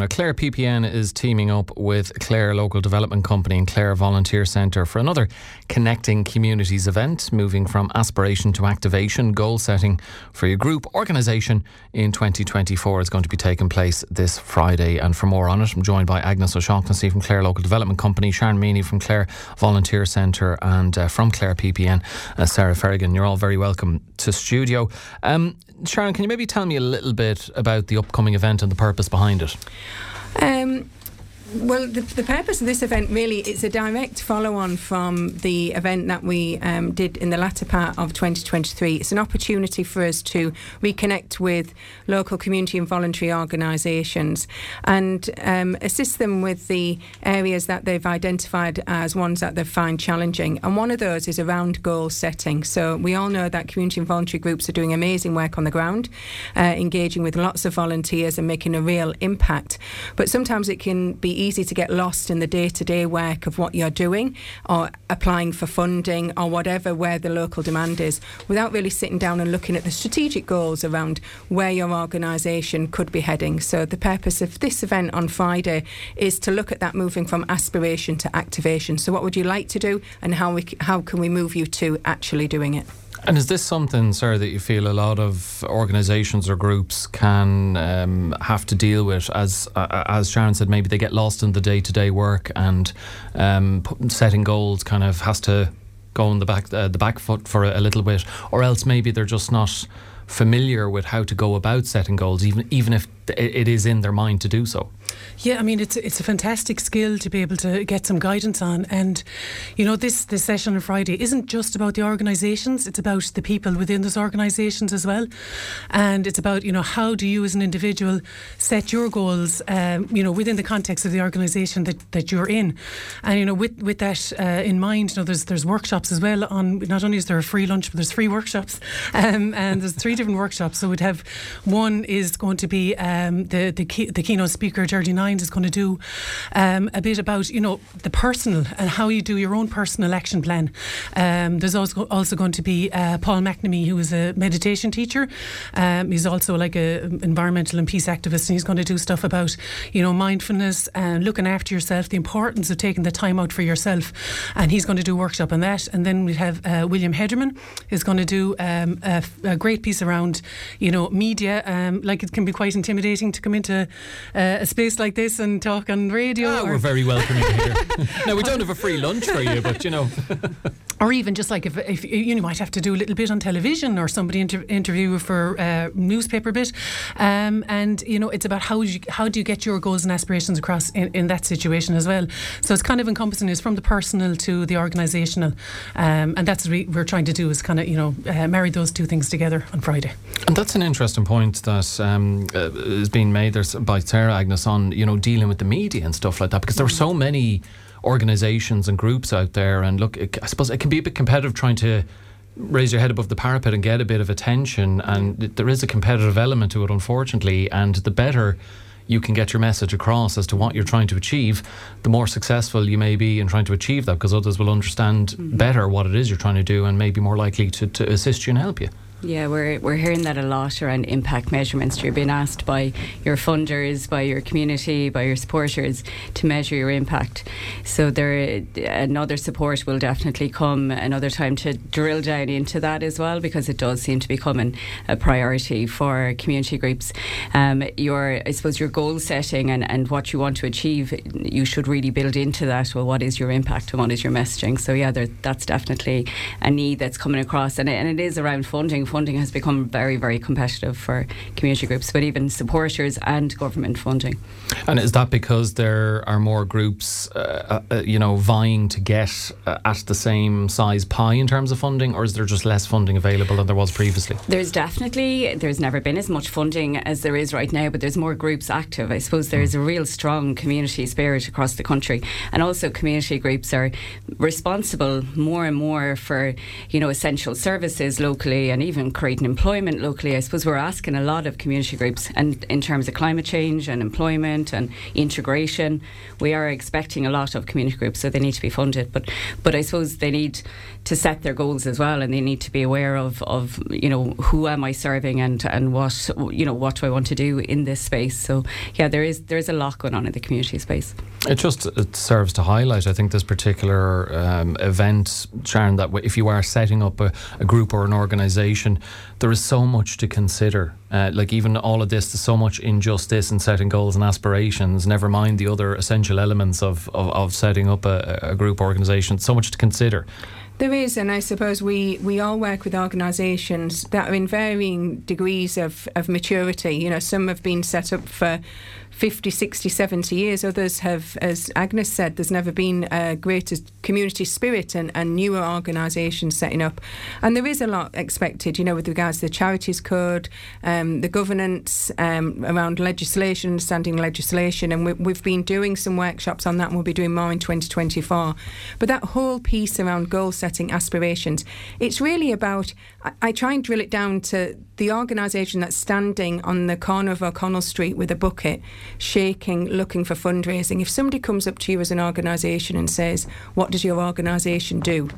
Now, Clare PPN is teaming up with Clare Local Development Company and Clare Volunteer Centre for another Connecting Communities event, moving from aspiration to activation. Goal setting for your group organisation in 2024 is going to be taking place this Friday. And for more on it, I'm joined by Agnes O'Shaughnessy from Clare Local Development Company, Sharon Meaney from Clare Volunteer Centre, and uh, from Clare PPN, uh, Sarah Ferrigan. You're all very welcome to studio. Um, Sharon, can you maybe tell me a little bit about the upcoming event and the purpose behind it? Um, well, the, the, purpose of this event really is a direct follow on from the event that we um, did in the latter part of 2023. It's an opportunity for us to reconnect with local community and voluntary organisations and um, assist them with the areas that they've identified as ones that they find challenging. And one of those is around goal setting. So we all know that community and voluntary groups are doing amazing work on the ground, uh, engaging with lots of volunteers and making a real impact. But sometimes it can be easy to get lost in the day to day work of what you're doing or applying for funding or whatever where the local demand is without really sitting down and looking at the strategic goals around where your organisation could be heading. So, the purpose of this event on Friday is to look at that moving from aspiration to activation. So, what would you like to do and how, we, how can we move you to actually doing it? And is this something, sir, that you feel a lot of organisations or groups can um, have to deal with? As uh, as Sharon said, maybe they get lost in the day to day work, and um, setting goals kind of has to go on the back uh, the back foot for a, a little bit, or else maybe they're just not familiar with how to go about setting goals, even even if it is in their mind to do so. Yeah, I mean it's it's a fantastic skill to be able to get some guidance on, and you know this this session on Friday isn't just about the organisations; it's about the people within those organisations as well, and it's about you know how do you as an individual set your goals, um, you know within the context of the organisation that, that you're in, and you know with with that uh, in mind, you know there's there's workshops as well on not only is there a free lunch but there's free workshops, um, and there's three different workshops. So we'd have one is going to be. Um, the the, key, the keynote speaker Georgie Nines is going to do um, a bit about you know the personal and how you do your own personal action plan. Um, there's also also going to be uh, Paul McNamee, who is a meditation teacher. Um, he's also like a environmental and peace activist, and he's going to do stuff about you know mindfulness and looking after yourself, the importance of taking the time out for yourself, and he's going to do a workshop on that. And then we have uh, William Hederman is going to do um, a, a, great piece around you know media. Um, like it can be quite intimidating to come into uh, a space like this and talk on radio. Oh, we're very welcoming here. no, we don't have a free lunch for you, but you know. or even just like if, if you might have to do a little bit on television or somebody inter- interview for a uh, newspaper bit, um, and you know it's about how do you, how do you get your goals and aspirations across in, in that situation as well. So it's kind of encompassing is from the personal to the organisational, um, and that's what we, we're trying to do is kind of you know uh, marry those two things together on Friday. And that's an interesting point that um, uh, is being made there by Sarah Agnes on you know dealing with the media and stuff like that because there are so many organisations and groups out there and look I suppose it can be a bit competitive trying to raise your head above the parapet and get a bit of attention and there is a competitive element to it unfortunately and the better you can get your message across as to what you're trying to achieve, the more successful you may be in trying to achieve that because others will understand mm-hmm. better what it is you're trying to do and may be more likely to, to assist you and help you. Yeah, we're, we're hearing that a lot around impact measurements. You're being asked by your funders, by your community, by your supporters to measure your impact. So there, another support will definitely come another time to drill down into that as well because it does seem to be becoming a priority for community groups. Um, your, I suppose, your goal setting and, and what you want to achieve, you should really build into that. Well, what is your impact and what is your messaging? So yeah, there, that's definitely a need that's coming across, and it, and it is around funding funding has become very, very competitive for community groups, but even supporters and government funding. And is that because there are more groups, uh, uh, you know, vying to get uh, at the same size pie in terms of funding, or is there just less funding available than there was previously? There's definitely there's never been as much funding as there is right now, but there's more groups active. I suppose there's a real strong community spirit across the country, and also community groups are responsible more and more for you know essential services locally and even even creating employment locally. I suppose we're asking a lot of community groups, and in terms of climate change and employment and integration, we are expecting a lot of community groups, so they need to be funded. But but I suppose they need to set their goals as well, and they need to be aware of, of you know who am I serving and and what you know what do I want to do in this space. So yeah, there is there is a lot going on in the community space. It just it serves to highlight, I think, this particular um, event, Sharon, that if you are setting up a, a group or an organisation, there is so much to consider. Uh, like even all of this, there's so much injustice in setting goals and aspirations. Never mind the other essential elements of of, of setting up a, a group organisation. So much to consider. There is, and I suppose we, we all work with organisations that are in varying degrees of, of maturity. You know, some have been set up for 50, 60, 70 years. Others have, as Agnes said, there's never been a greater community spirit and, and newer organisations setting up. And there is a lot expected, you know, with regards to the Charities Code, um, the governance um, around legislation, understanding legislation. And we, have been doing some workshops on that and we'll be doing more in 2024. But that whole piece around goal setting aspirations, it's really about, I, I try and drill it down to the organisation that's standing on the corner of O'Connell Street with a bucket shaking, looking for fundraising. If somebody comes up to you as an organisation and says, What does your organisation do?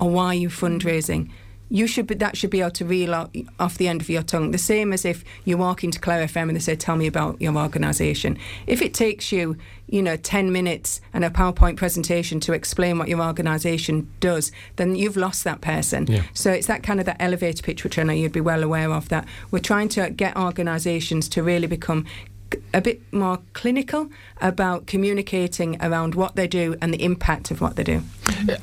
or why are you fundraising? you should be, that should be able to reel off the end of your tongue. The same as if you walk into Clare FM and they say, "Tell me about your organisation." If it takes you, you know, ten minutes and a PowerPoint presentation to explain what your organisation does, then you've lost that person. Yeah. So it's that kind of that elevator pitch, which I know you'd be well aware of. That we're trying to get organisations to really become a bit more clinical about communicating around what they do and the impact of what they do.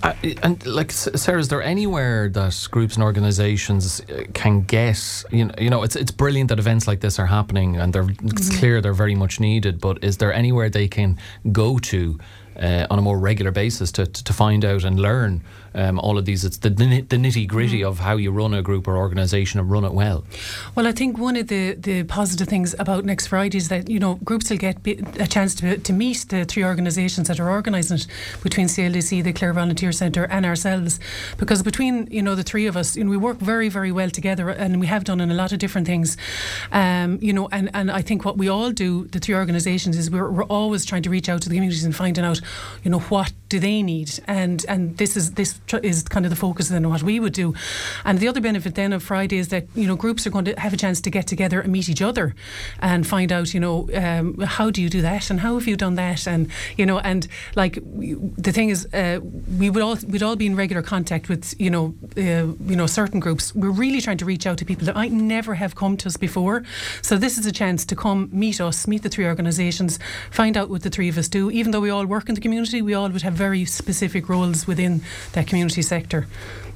Uh, and like Sarah, is there anywhere that groups and organisations uh, can get? You know, you know, it's it's brilliant that events like this are happening, and they're mm-hmm. it's clear they're very much needed. But is there anywhere they can go to? Uh, on a more regular basis to, to, to find out and learn um, all of these. It's the, the nitty gritty mm. of how you run a group or organisation and run it well. Well, I think one of the, the positive things about next Friday is that you know groups will get a chance to, to meet the three organisations that are organising it between CLDC, the Clare Volunteer Centre, and ourselves, because between you know the three of us, you know, we work very very well together, and we have done in a lot of different things. Um, you know, and, and I think what we all do, the three organisations, is we're, we're always trying to reach out to the communities and finding out, you know, what do they need, and and this is this is kind of the focus then what we would do. And the other benefit then of Friday is that you know groups are going to have a chance to get together and meet each other and find out you know um, how do you do that and how have you done that and you know and like the thing is uh, we would all we'd all be in regular contact with you know uh, you know certain groups. We're really trying to reach out to people that might never have come to us before. So this is a chance to come meet us, meet the three organisations, find out what the three of us do. Even though we all work in the community, we all would have very specific roles within that community sector.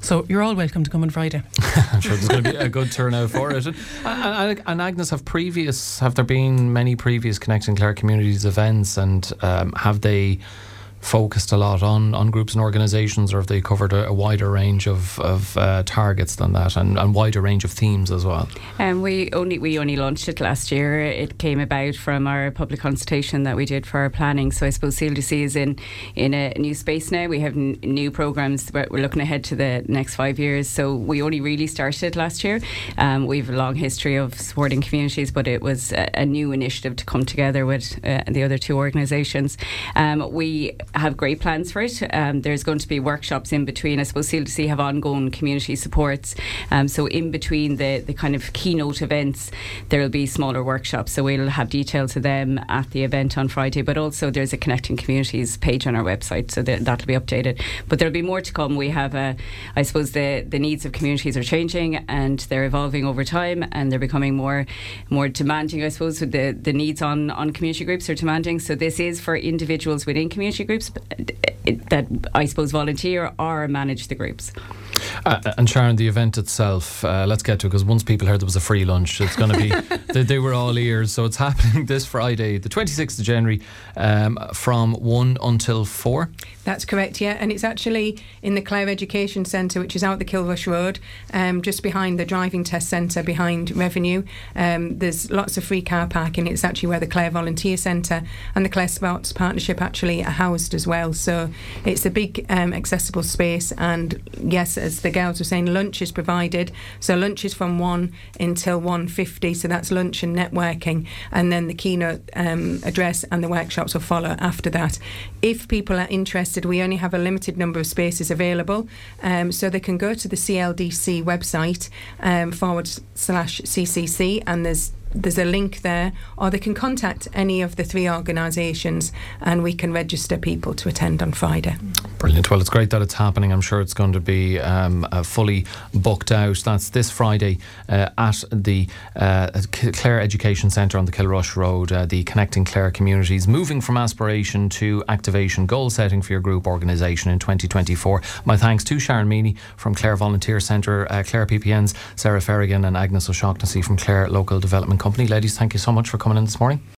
So you're all welcome to come on Friday. I'm sure there's going to be a good turnout for it. And, and, and, Agnes, have previous have there been many previous Connecting Clare Communities events, and um, have they? Focused a lot on, on groups and organisations, or have they covered a, a wider range of, of uh, targets than that, and, and wider range of themes as well? Um, we only we only launched it last year. It came about from our public consultation that we did for our planning. So I suppose CLDC is in in a new space now. We have n- new programs. We're, we're looking ahead to the next five years. So we only really started last year. Um, we have a long history of supporting communities, but it was a, a new initiative to come together with uh, the other two organisations. Um, we have great plans for it. Um, there's going to be workshops in between. I suppose CLDC have ongoing community supports. Um, so in between the, the kind of keynote events, there will be smaller workshops. So we'll have details of them at the event on Friday. But also there's a Connecting Communities page on our website, so that, that'll be updated. But there'll be more to come. We have, a, I suppose, the the needs of communities are changing and they're evolving over time, and they're becoming more more demanding. I suppose the the needs on on community groups are demanding. So this is for individuals within community groups Uh, that I suppose volunteer or manage the groups. Uh, and Sharon, the event itself, uh, let's get to it because once people heard there was a free lunch, it's going to be, they, they, were all ears. So it's happening this Friday, the 26th of January, um, from 1 until 4. That's correct, yeah. And it's actually in the Clare Education Centre, which is out the Kilrush Road, um, just behind the driving test centre, behind Revenue. Um, there's lots of free car parking. It's actually where the Clare Volunteer Centre and the Clare Sports Partnership actually are housed as well. So it's a big, um, accessible space. And yes, as the the girls were saying, lunch is provided. So lunch is from 1 until 1.50, so that's lunch and networking. And then the keynote um, address and the workshops will follow after that. If people are interested, we only have a limited number of spaces available. Um, so they can go to the CLDC website um, forward slash CCC and there's there's a link there, or they can contact any of the three organisations and we can register people to attend on Friday. Brilliant. Well, it's great that it's happening. I'm sure it's going to be um, uh, fully booked out. That's this Friday uh, at the uh, Clare Education Centre on the Kilrush Road, uh, the Connecting Clare Communities, moving from aspiration to activation, goal setting for your group organisation in 2024. My thanks to Sharon Meaney from Clare Volunteer Centre, uh, Clare PPN's Sarah Ferrigan, and Agnes O'Shaughnessy from Clare Local Development Company. Ladies, thank you so much for coming in this morning.